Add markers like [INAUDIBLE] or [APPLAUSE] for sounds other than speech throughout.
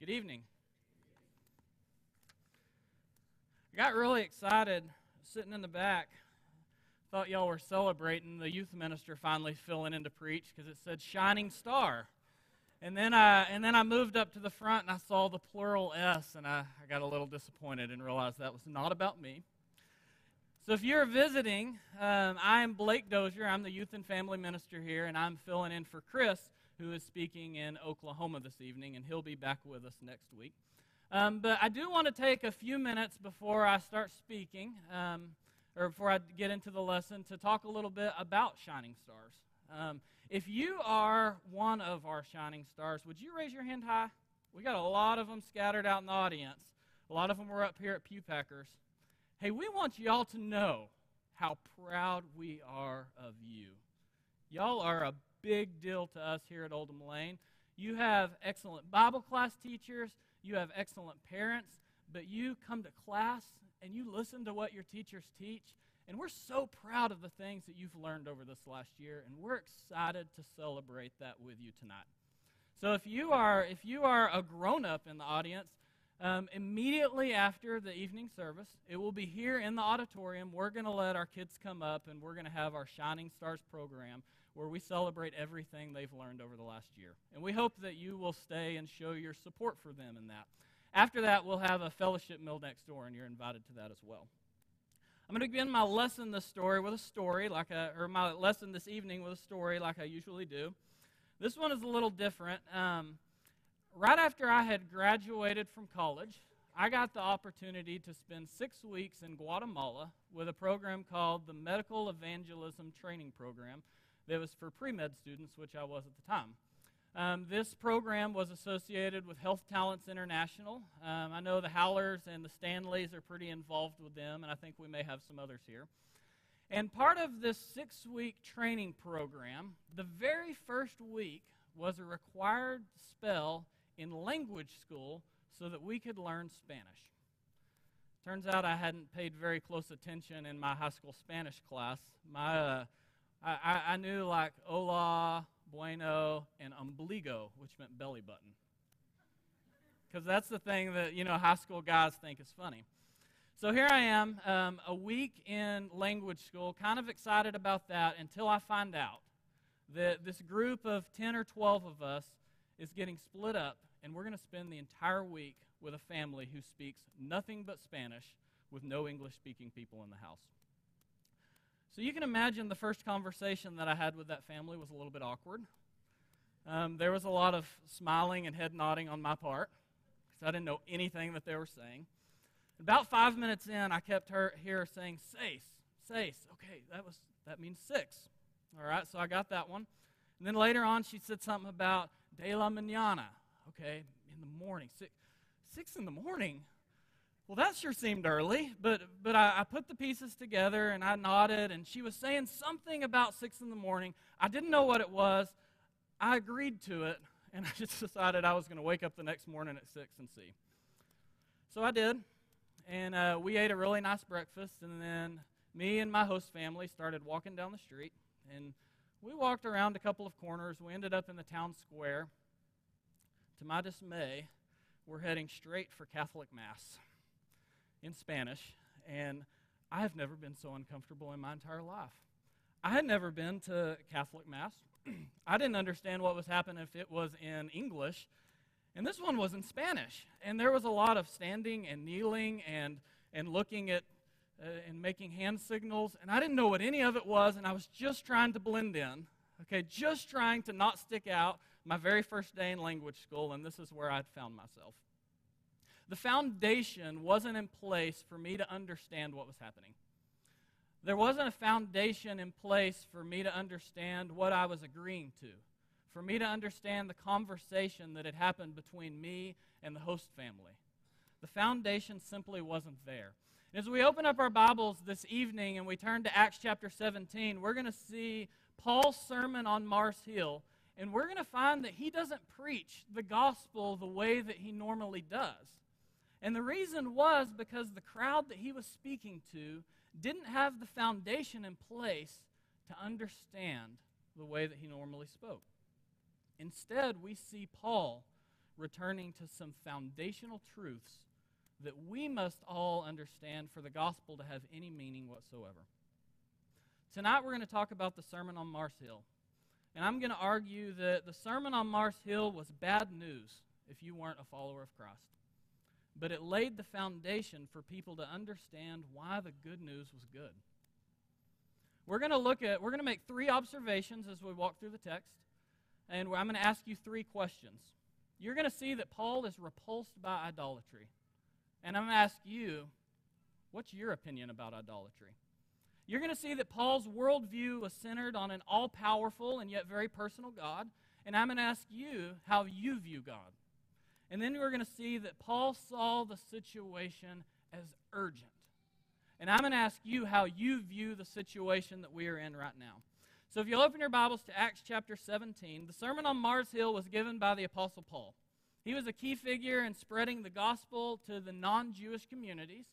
Good evening. I got really excited sitting in the back. Thought y'all were celebrating the youth minister finally filling in to preach because it said shining star. And then I and then I moved up to the front and I saw the plural S and I, I got a little disappointed and realized that was not about me. So if you're visiting, um, I am Blake Dozier. I'm the youth and family minister here, and I'm filling in for Chris who is speaking in Oklahoma this evening, and he'll be back with us next week. Um, but I do want to take a few minutes before I start speaking, um, or before I get into the lesson, to talk a little bit about shining stars. Um, if you are one of our shining stars, would you raise your hand high? We got a lot of them scattered out in the audience. A lot of them were up here at Pew Packers. Hey, we want y'all to know how proud we are of you. Y'all are a big deal to us here at Oldham Lane. You have excellent Bible class teachers, you have excellent parents, but you come to class and you listen to what your teachers teach. And we're so proud of the things that you've learned over this last year, and we're excited to celebrate that with you tonight. So if you are if you are a grown up in the audience, um, immediately after the evening service, it will be here in the auditorium. We're going to let our kids come up, and we're going to have our Shining Stars program where we celebrate everything they've learned over the last year. And we hope that you will stay and show your support for them in that. After that, we'll have a fellowship meal next door, and you're invited to that as well. I'm going to begin my lesson this story with a story, like a, or my lesson this evening with a story, like I usually do. This one is a little different. Um, right after I had graduated from college, I got the opportunity to spend six weeks in Guatemala with a program called the Medical Evangelism Training Program that was for pre med students, which I was at the time. Um, this program was associated with Health Talents International. Um, I know the Howlers and the Stanleys are pretty involved with them, and I think we may have some others here. And part of this six week training program, the very first week was a required spell in language school so that we could learn Spanish. Turns out I hadn't paid very close attention in my high school Spanish class. My uh, I, I, knew like hola, bueno, and ombligo, which meant belly button. Because that's the thing that, you know, high school guys think is funny. So here I am, um, a week in language school, kind of excited about that until I find out that this group of 10 or 12 of us is getting split up, and we're going to spend the entire week with a family who speaks nothing but Spanish with no English speaking people in the house. So you can imagine the first conversation that I had with that family was a little bit awkward. Um, there was a lot of smiling and head nodding on my part because I didn't know anything that they were saying. About five minutes in, I kept her here saying seis, seis. Okay, that was that means six. All right, so I got that one. And then later on, she said something about de la mañana. Okay, in the morning, six, six in the morning. Well, that sure seemed early, but, but I, I, put the pieces together and I nodded, and she was saying something about 6 in the morning. I didn't know what it was. I agreed to it, and [LAUGHS] I just decided I was going to wake up the next morning at 6 and see. So I did, and uh, we ate a really nice breakfast, and then me and my host family started walking down the street, and we walked around a couple of corners. We ended up in the town square. To my dismay, we're heading straight for Catholic Mass in Spanish, and I have never been so uncomfortable in my entire life. I had never been to Catholic Mass. [CLEARS THROAT] I didn't understand what was happening if it was in English, and this one was in Spanish. And there was a lot of standing and kneeling and, and looking at uh, and making hand signals, and I didn't know what any of it was, and I was just trying to blend in, okay, just trying to not stick out my very first day in language school, and this is where I'd found myself the foundation wasn't in place for me to understand what was happening. There wasn't a foundation in place for me to understand what I was agreeing to, for me to understand the conversation that had happened between me and the host family. The foundation simply wasn't there. As we open up our Bibles this evening and we turn to Acts chapter 17, we're going to see Paul's sermon on Mars Hill, and we're going to find that he doesn't preach the gospel the way that he normally does. And the reason was because the crowd that he was speaking to didn't have the foundation in place to understand the way that he normally spoke. Instead, we see Paul returning to some foundational truths that we must all understand for the gospel to have any meaning whatsoever. Tonight we're going to talk about the Sermon on Mars Hill. And I'm going to argue that the Sermon on Mars Hill was bad news if you weren't a follower of Christ. But it laid the foundation for people to understand why the good news was good. We're going to look at, we're going to make three observations as we walk through the text. And I'm going to ask you three questions. You're going to see that Paul is repulsed by idolatry. And I'm going to ask you, what's your opinion about idolatry? You're going to see that Paul's worldview was centered on an all powerful and yet very personal God. And I'm going to ask you how you view God. And then we're going to see that Paul saw the situation as urgent. And I'm going to ask you how you view the situation that we are in right now. So if you'll open your Bibles to Acts chapter 17, the Sermon on Mars Hill was given by the Apostle Paul. He was a key figure in spreading the gospel to the non Jewish communities.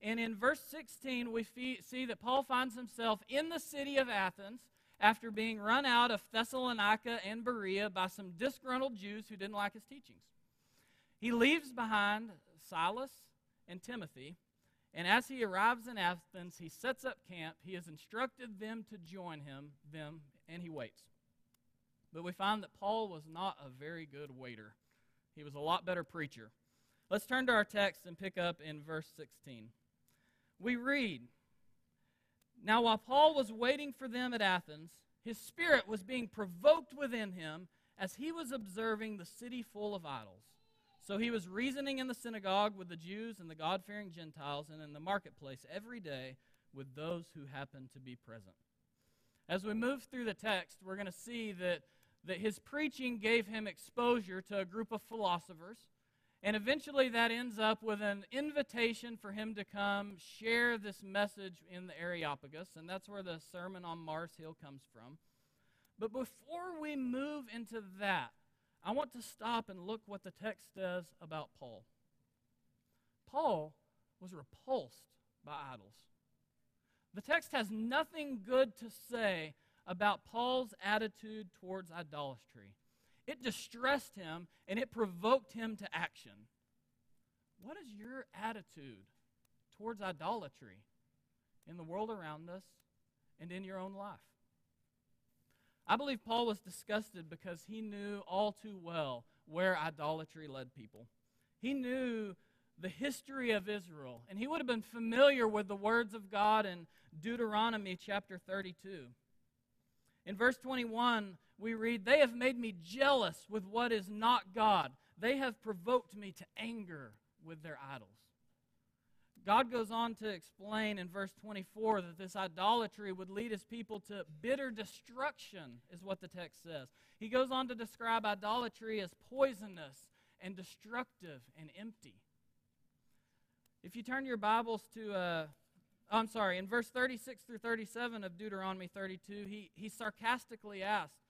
And in verse 16, we see that Paul finds himself in the city of Athens after being run out of Thessalonica and Berea by some disgruntled Jews who didn't like his teachings. He leaves behind Silas and Timothy, and as he arrives in Athens, he sets up camp. He has instructed them to join him, them, and he waits. But we find that Paul was not a very good waiter. He was a lot better preacher. Let's turn to our text and pick up in verse 16. We read Now, while Paul was waiting for them at Athens, his spirit was being provoked within him as he was observing the city full of idols. So he was reasoning in the synagogue with the Jews and the God fearing Gentiles, and in the marketplace every day with those who happened to be present. As we move through the text, we're going to see that, that his preaching gave him exposure to a group of philosophers. And eventually that ends up with an invitation for him to come share this message in the Areopagus. And that's where the Sermon on Mars Hill comes from. But before we move into that, I want to stop and look what the text says about Paul. Paul was repulsed by idols. The text has nothing good to say about Paul's attitude towards idolatry. It distressed him and it provoked him to action. What is your attitude towards idolatry in the world around us and in your own life? I believe Paul was disgusted because he knew all too well where idolatry led people. He knew the history of Israel, and he would have been familiar with the words of God in Deuteronomy chapter 32. In verse 21, we read, They have made me jealous with what is not God. They have provoked me to anger with their idols. God goes on to explain in verse 24 that this idolatry would lead his people to bitter destruction, is what the text says. He goes on to describe idolatry as poisonous and destructive and empty. If you turn your Bibles to, uh, I'm sorry, in verse 36 through 37 of Deuteronomy 32, he, he sarcastically asks,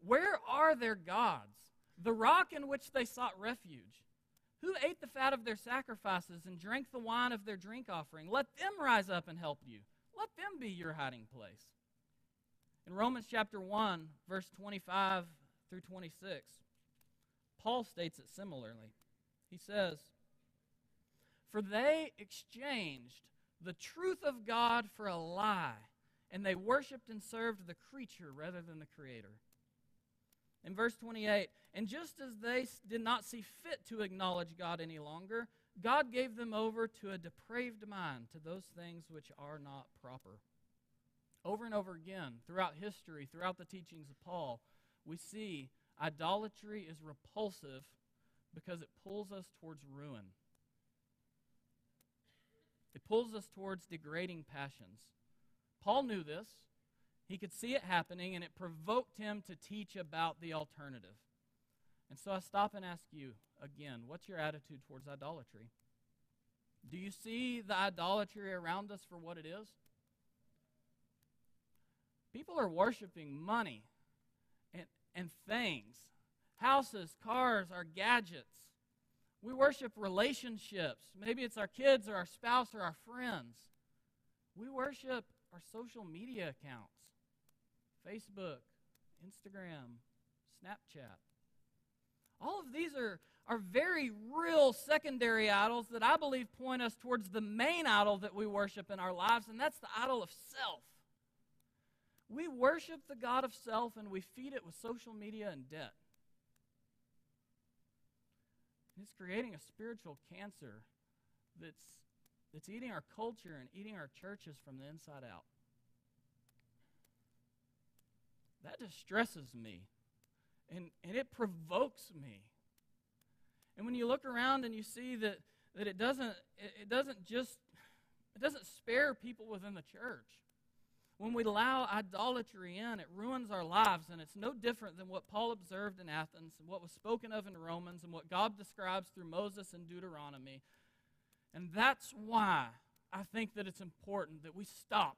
Where are their gods, the rock in which they sought refuge? Who ate the fat of their sacrifices and drank the wine of their drink offering? Let them rise up and help you. Let them be your hiding place. In Romans chapter 1, verse 25 through 26, Paul states it similarly. He says, For they exchanged the truth of God for a lie, and they worshiped and served the creature rather than the Creator. In verse 28, and just as they did not see fit to acknowledge God any longer, God gave them over to a depraved mind, to those things which are not proper. Over and over again, throughout history, throughout the teachings of Paul, we see idolatry is repulsive because it pulls us towards ruin. It pulls us towards degrading passions. Paul knew this. He could see it happening, and it provoked him to teach about the alternative. And so I stop and ask you again what's your attitude towards idolatry? Do you see the idolatry around us for what it is? People are worshiping money and, and things, houses, cars, our gadgets. We worship relationships. Maybe it's our kids or our spouse or our friends. We worship our social media accounts. Facebook, Instagram, Snapchat. All of these are, are very real secondary idols that I believe point us towards the main idol that we worship in our lives, and that's the idol of self. We worship the God of self and we feed it with social media and debt. It's creating a spiritual cancer that's, that's eating our culture and eating our churches from the inside out. That distresses me. And, and it provokes me. And when you look around and you see that, that it doesn't it, it doesn't just it doesn't spare people within the church. When we allow idolatry in, it ruins our lives, and it's no different than what Paul observed in Athens and what was spoken of in Romans and what God describes through Moses and Deuteronomy. And that's why I think that it's important that we stop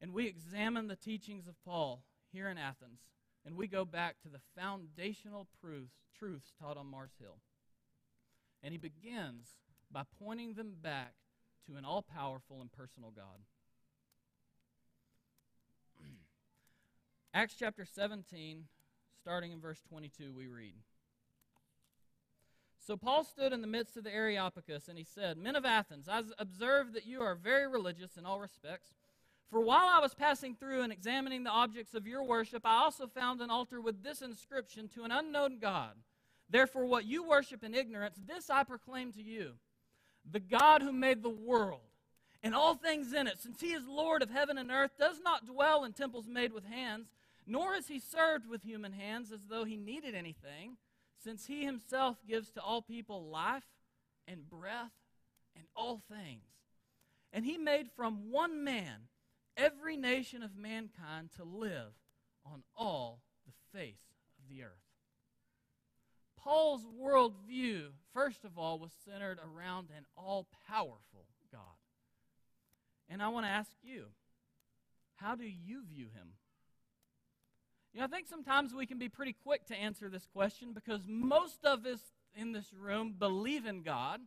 and we examine the teachings of Paul here in Athens and we go back to the foundational truths, truths taught on Mars Hill. And he begins by pointing them back to an all powerful and personal God. [CLEARS THROAT] Acts chapter 17, starting in verse 22, we read. So Paul stood in the midst of the Areopagus, and he said, Men of Athens, I observe that you are very religious in all respects. For while I was passing through and examining the objects of your worship, I also found an altar with this inscription to an unknown God. Therefore, what you worship in ignorance, this I proclaim to you the God who made the world and all things in it, since he is Lord of heaven and earth, does not dwell in temples made with hands, nor is he served with human hands as though he needed anything, since he himself gives to all people life and breath and all things. And he made from one man every nation of mankind to live on all the face of the earth. Paul's worldview, first of all, was centered around an all powerful God. And I want to ask you, how do you view him? You know, I think sometimes we can be pretty quick to answer this question because most of us in this room believe in God,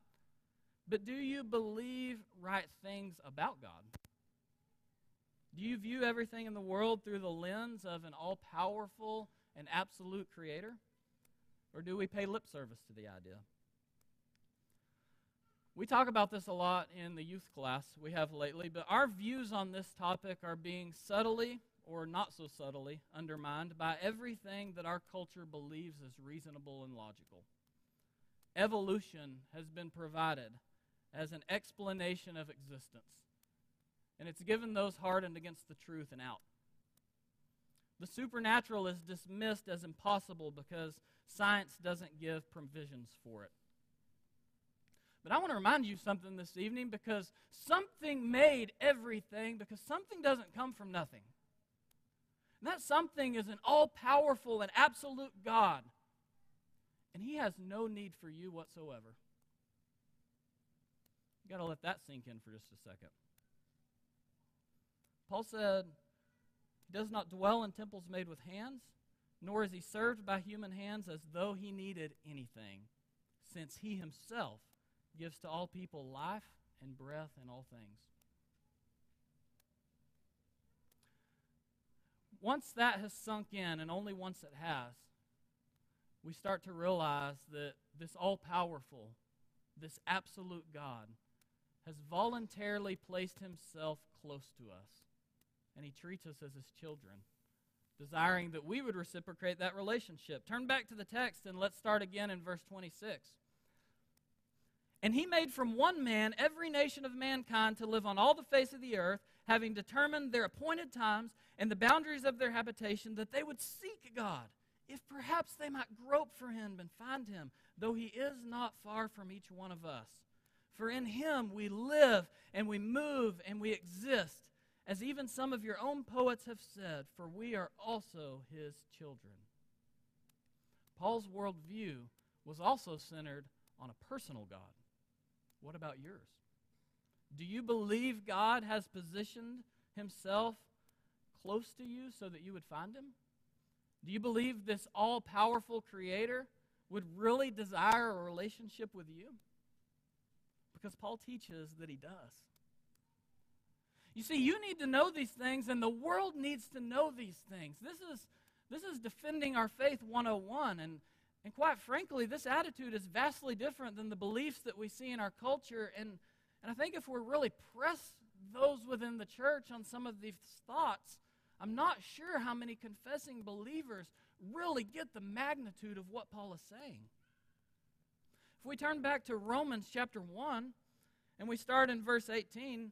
but do you believe right things about God? Do you view everything in the world through the lens of an all powerful and absolute creator? Or do we pay lip service to the idea? We talk about this a lot in the youth class we have lately, but our views on this topic are being subtly or not so subtly undermined by everything that our culture believes is reasonable and logical. Evolution has been provided as an explanation of existence, and it's given those hardened against the truth and out. The supernatural is dismissed as impossible because science doesn't give provisions for it. But I want to remind you something this evening because something made everything because something doesn't come from nothing. And that something is an all powerful and absolute God. And He has no need for you whatsoever. You've got to let that sink in for just a second. Paul said, He does not dwell in temples made with hands, nor is He served by human hands as though He needed anything, since He Himself gives to all people life and breath and all things. once that has sunk in, and only once it has, we start to realize that this all powerful, this absolute God, has voluntarily placed himself close to us. And he treats us as his children, desiring that we would reciprocate that relationship. Turn back to the text and let's start again in verse 26. And he made from one man every nation of mankind to live on all the face of the earth, having determined their appointed times and the boundaries of their habitation, that they would seek God, if perhaps they might grope for him and find him, though he is not far from each one of us. For in him we live and we move and we exist, as even some of your own poets have said, for we are also his children. Paul's worldview was also centered on a personal God. What about yours? Do you believe God has positioned himself close to you so that you would find him? Do you believe this all powerful creator would really desire a relationship with you? Because Paul teaches that he does. You see, you need to know these things, and the world needs to know these things. This is, this is defending our faith 101, and, And quite frankly, this attitude is vastly different than the beliefs that we see in our culture. And, and I think if we're really press those within the church on some of these thoughts, I'm not sure how many confessing believers really get the magnitude of what Paul is saying. If we turn back to Romans chapter 1 and we start in verse 18,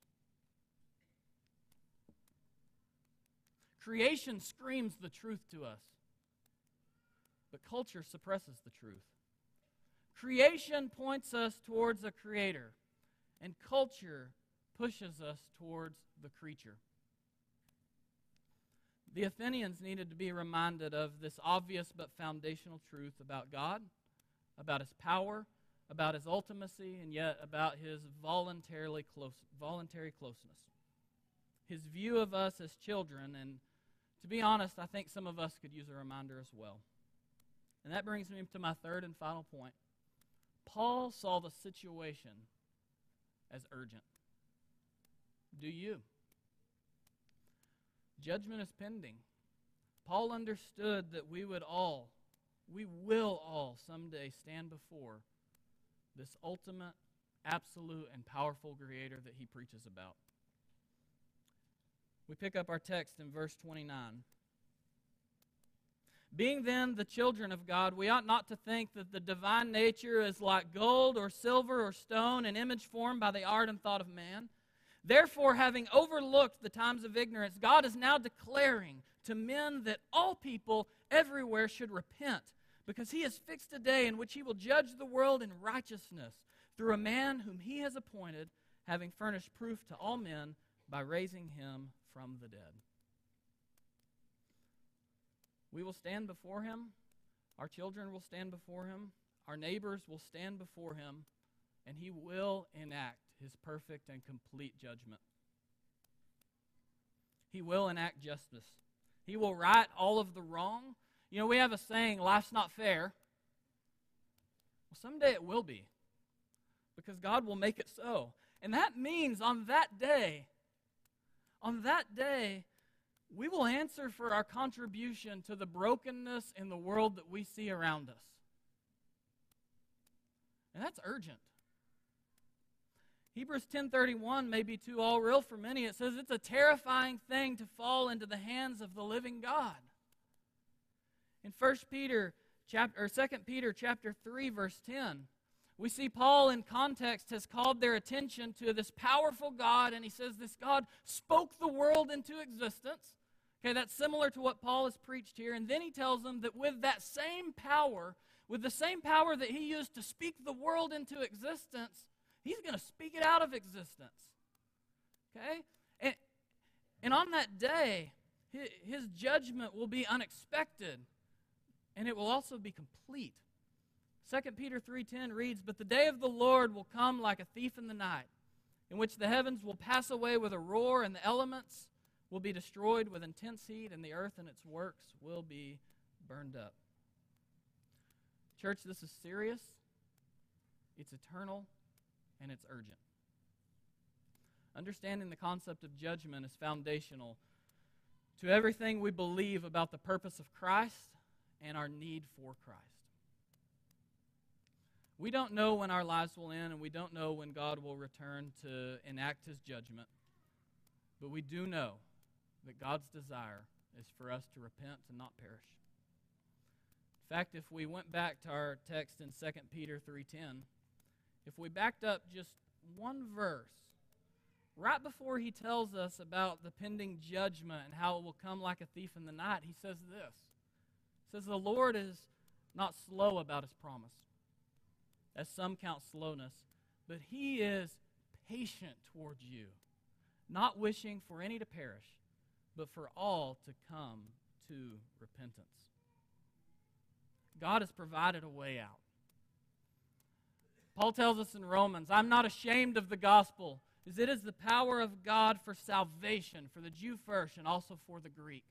Creation screams the truth to us, but culture suppresses the truth. Creation points us towards a creator, and culture pushes us towards the creature. The Athenians needed to be reminded of this obvious but foundational truth about God, about his power, about his ultimacy, and yet about his voluntarily close, voluntary closeness. His view of us as children and to be honest, I think some of us could use a reminder as well. And that brings me to my third and final point. Paul saw the situation as urgent. Do you? Judgment is pending. Paul understood that we would all, we will all someday stand before this ultimate, absolute, and powerful Creator that he preaches about. We pick up our text in verse 29. Being then the children of God, we ought not to think that the divine nature is like gold or silver or stone, an image formed by the art and thought of man. Therefore, having overlooked the times of ignorance, God is now declaring to men that all people everywhere should repent, because he has fixed a day in which he will judge the world in righteousness through a man whom he has appointed, having furnished proof to all men by raising him from the dead. We will stand before him. Our children will stand before him. Our neighbors will stand before him. And he will enact his perfect and complete judgment. He will enact justice. He will right all of the wrong. You know, we have a saying, life's not fair. Well, someday it will be because God will make it so. And that means on that day, on that day, we will answer for our contribution to the brokenness in the world that we see around us. And that's urgent. Hebrews 10:31 may be too all real for many. It says it's a terrifying thing to fall into the hands of the living God. In 1 Peter chapter or 2 Peter chapter 3 verse 10, we see Paul in context has called their attention to this powerful God, and he says this God spoke the world into existence. Okay, that's similar to what Paul has preached here. And then he tells them that with that same power, with the same power that he used to speak the world into existence, he's going to speak it out of existence. Okay? And, and on that day, his, his judgment will be unexpected, and it will also be complete. 2 Peter 3:10 reads, "But the day of the Lord will come like a thief in the night, in which the heavens will pass away with a roar and the elements will be destroyed with intense heat and the earth and its works will be burned up." Church, this is serious. It's eternal and it's urgent. Understanding the concept of judgment is foundational to everything we believe about the purpose of Christ and our need for Christ. We don't know when our lives will end, and we don't know when God will return to enact his judgment. But we do know that God's desire is for us to repent and not perish. In fact, if we went back to our text in 2 Peter 3:10, if we backed up just one verse, right before he tells us about the pending judgment and how it will come like a thief in the night, he says this. He says the Lord is not slow about his promise as some count slowness, but he is patient towards you, not wishing for any to perish, but for all to come to repentance. God has provided a way out. Paul tells us in Romans, I'm not ashamed of the gospel, as it is the power of God for salvation, for the Jew first, and also for the Greek.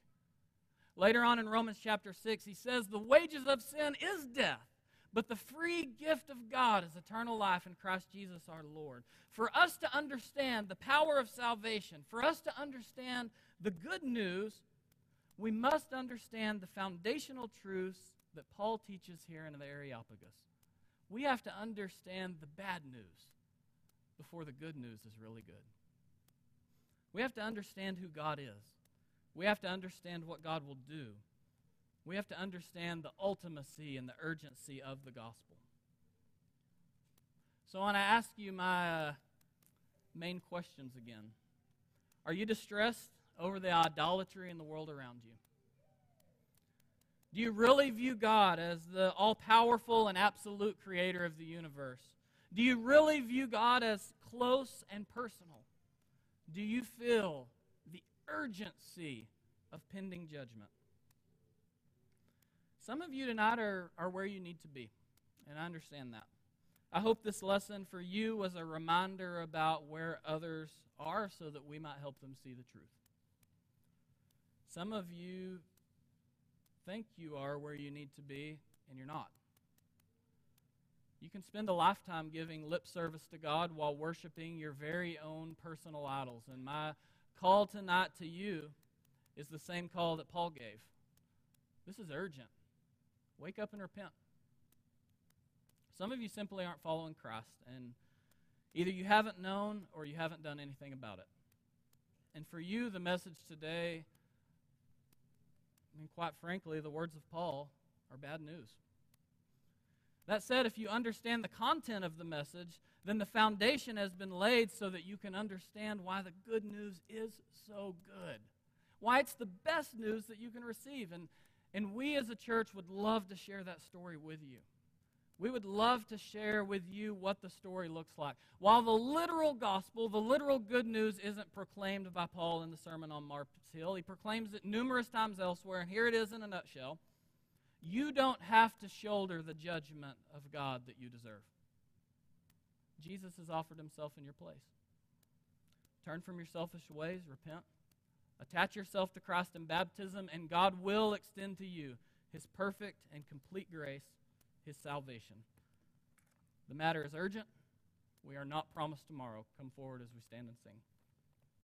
Later on in Romans chapter 6, he says, The wages of sin is death, but the free gift of God is eternal life in Christ Jesus our Lord. For us to understand the power of salvation, for us to understand the good news, we must understand the foundational truths that Paul teaches here in the Areopagus. We have to understand the bad news before the good news is really good. We have to understand who God is. We have to understand what God will do. We have to understand the ultimacy and the urgency of the gospel. So, I want to ask you my uh, main questions again. Are you distressed over the idolatry in the world around you? Do you really view God as the all powerful and absolute creator of the universe? Do you really view God as close and personal? Do you feel the urgency of pending judgment? Some of you tonight are, are where you need to be, and I understand that. I hope this lesson for you was a reminder about where others are so that we might help them see the truth. Some of you think you are where you need to be, and you're not. You can spend a lifetime giving lip service to God while worshiping your very own personal idols. And my call tonight to you is the same call that Paul gave. This is urgent. Wake up and repent. Some of you simply aren't following Christ, and either you haven't known or you haven't done anything about it. And for you, the message today I mean, quite frankly, the words of Paul are bad news. That said, if you understand the content of the message, then the foundation has been laid so that you can understand why the good news is so good. Why it's the best news that you can receive. And, and we as a church would love to share that story with you. We would love to share with you what the story looks like. While the literal gospel, the literal good news, isn't proclaimed by Paul in the Sermon on Mars Hill, he proclaims it numerous times elsewhere, and here it is in a nutshell. You don't have to shoulder the judgment of God that you deserve. Jesus has offered himself in your place. Turn from your selfish ways, repent, attach yourself to Christ in baptism, and God will extend to you his perfect and complete grace his salvation. The matter is urgent. We are not promised tomorrow. Come forward as we stand and sing.